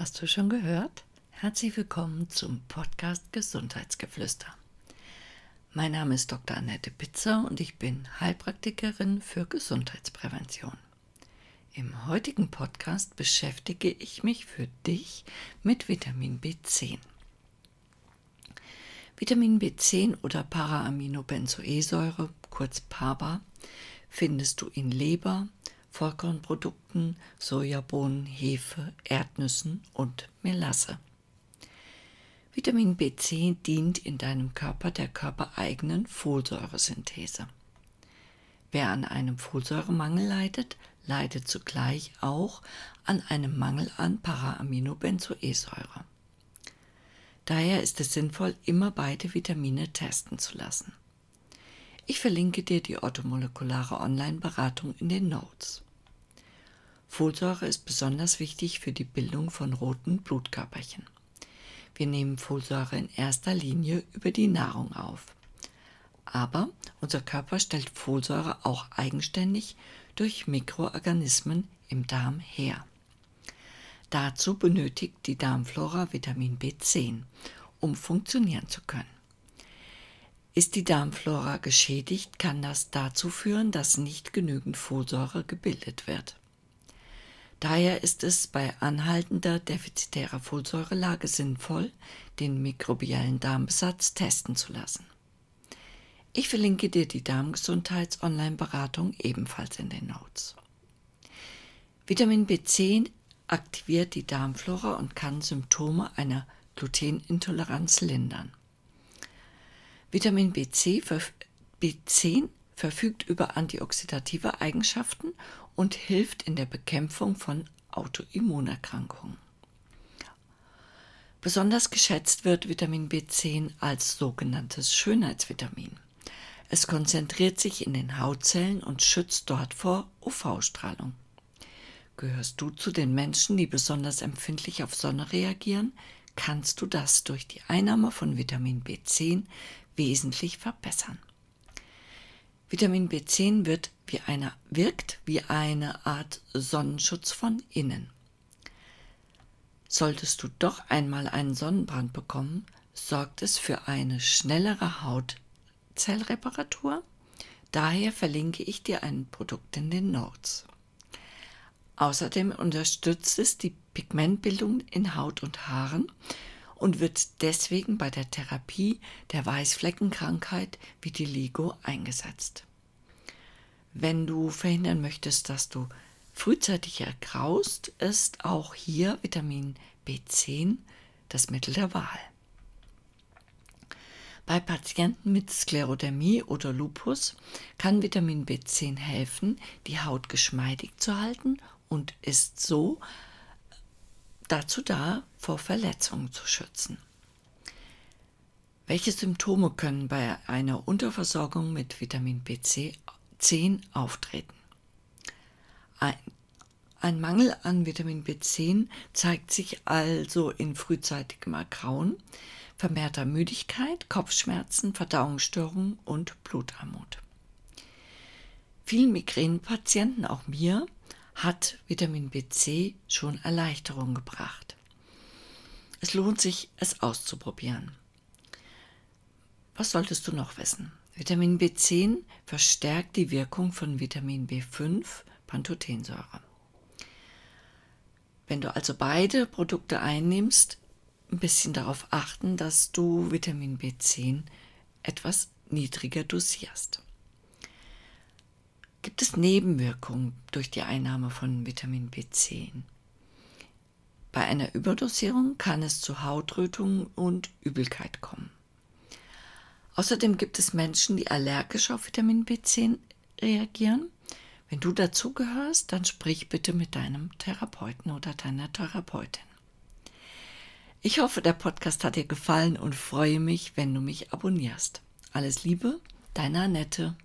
Hast du schon gehört? Herzlich willkommen zum Podcast Gesundheitsgeflüster. Mein Name ist Dr. Annette Pitzer und ich bin Heilpraktikerin für Gesundheitsprävention. Im heutigen Podcast beschäftige ich mich für dich mit Vitamin B10. Vitamin B10 oder Paraaminobenzoesäure, kurz PABA, findest du in Leber, Vollkornprodukten, Sojabohnen, Hefe, Erdnüssen und Melasse. Vitamin B10 dient in deinem Körper der körpereigenen Folsäuresynthese. Wer an einem Folsäuremangel leidet, leidet zugleich auch an einem Mangel an Paraaminobenzoesäure. Daher ist es sinnvoll, immer beide Vitamine testen zu lassen. Ich verlinke dir die orthomolekulare Online-Beratung in den Notes. Folsäure ist besonders wichtig für die Bildung von roten Blutkörperchen. Wir nehmen Folsäure in erster Linie über die Nahrung auf. Aber unser Körper stellt Folsäure auch eigenständig durch Mikroorganismen im Darm her. Dazu benötigt die Darmflora Vitamin B10, um funktionieren zu können. Ist die Darmflora geschädigt, kann das dazu führen, dass nicht genügend Folsäure gebildet wird. Daher ist es bei anhaltender defizitärer Folsäurelage sinnvoll, den mikrobiellen Darmbesatz testen zu lassen. Ich verlinke dir die Darmgesundheits-Online-Beratung ebenfalls in den Notes. Vitamin B10 aktiviert die Darmflora und kann Symptome einer Glutenintoleranz lindern. Vitamin B10, B10 verfügt über antioxidative Eigenschaften und hilft in der Bekämpfung von Autoimmunerkrankungen. Besonders geschätzt wird Vitamin B10 als sogenanntes Schönheitsvitamin. Es konzentriert sich in den Hautzellen und schützt dort vor UV-Strahlung. Gehörst du zu den Menschen, die besonders empfindlich auf Sonne reagieren, kannst du das durch die Einnahme von Vitamin B10 wesentlich verbessern. Vitamin B10 wird wie eine, wirkt wie eine Art Sonnenschutz von innen. Solltest du doch einmal einen Sonnenbrand bekommen, sorgt es für eine schnellere Hautzellreparatur. Daher verlinke ich dir ein Produkt in den Notes. Außerdem unterstützt es die Pigmentbildung in Haut und Haaren und wird deswegen bei der Therapie der Weißfleckenkrankheit Vitiligo eingesetzt. Wenn du verhindern möchtest, dass du frühzeitig ergraust, ist auch hier Vitamin B10 das Mittel der Wahl. Bei Patienten mit Sklerodermie oder Lupus kann Vitamin B10 helfen, die Haut geschmeidig zu halten und ist so dazu da, vor Verletzungen zu schützen. Welche Symptome können bei einer Unterversorgung mit Vitamin B10 auftreten? Ein, ein Mangel an Vitamin B10 zeigt sich also in frühzeitigem Ergrauen, vermehrter Müdigkeit, Kopfschmerzen, Verdauungsstörungen und Blutarmut. Vielen Migränepatienten, auch mir, hat Vitamin BC schon Erleichterung gebracht. Es lohnt sich, es auszuprobieren. Was solltest du noch wissen? Vitamin B10 verstärkt die Wirkung von Vitamin B5, Pantothensäure. Wenn du also beide Produkte einnimmst, ein bisschen darauf achten, dass du Vitamin B10 etwas niedriger dosierst. Gibt es Nebenwirkungen durch die Einnahme von Vitamin B10? Bei einer Überdosierung kann es zu Hautrötungen und Übelkeit kommen. Außerdem gibt es Menschen, die allergisch auf Vitamin B10 reagieren. Wenn du dazu gehörst, dann sprich bitte mit deinem Therapeuten oder deiner Therapeutin. Ich hoffe, der Podcast hat dir gefallen und freue mich, wenn du mich abonnierst. Alles Liebe, deine Annette.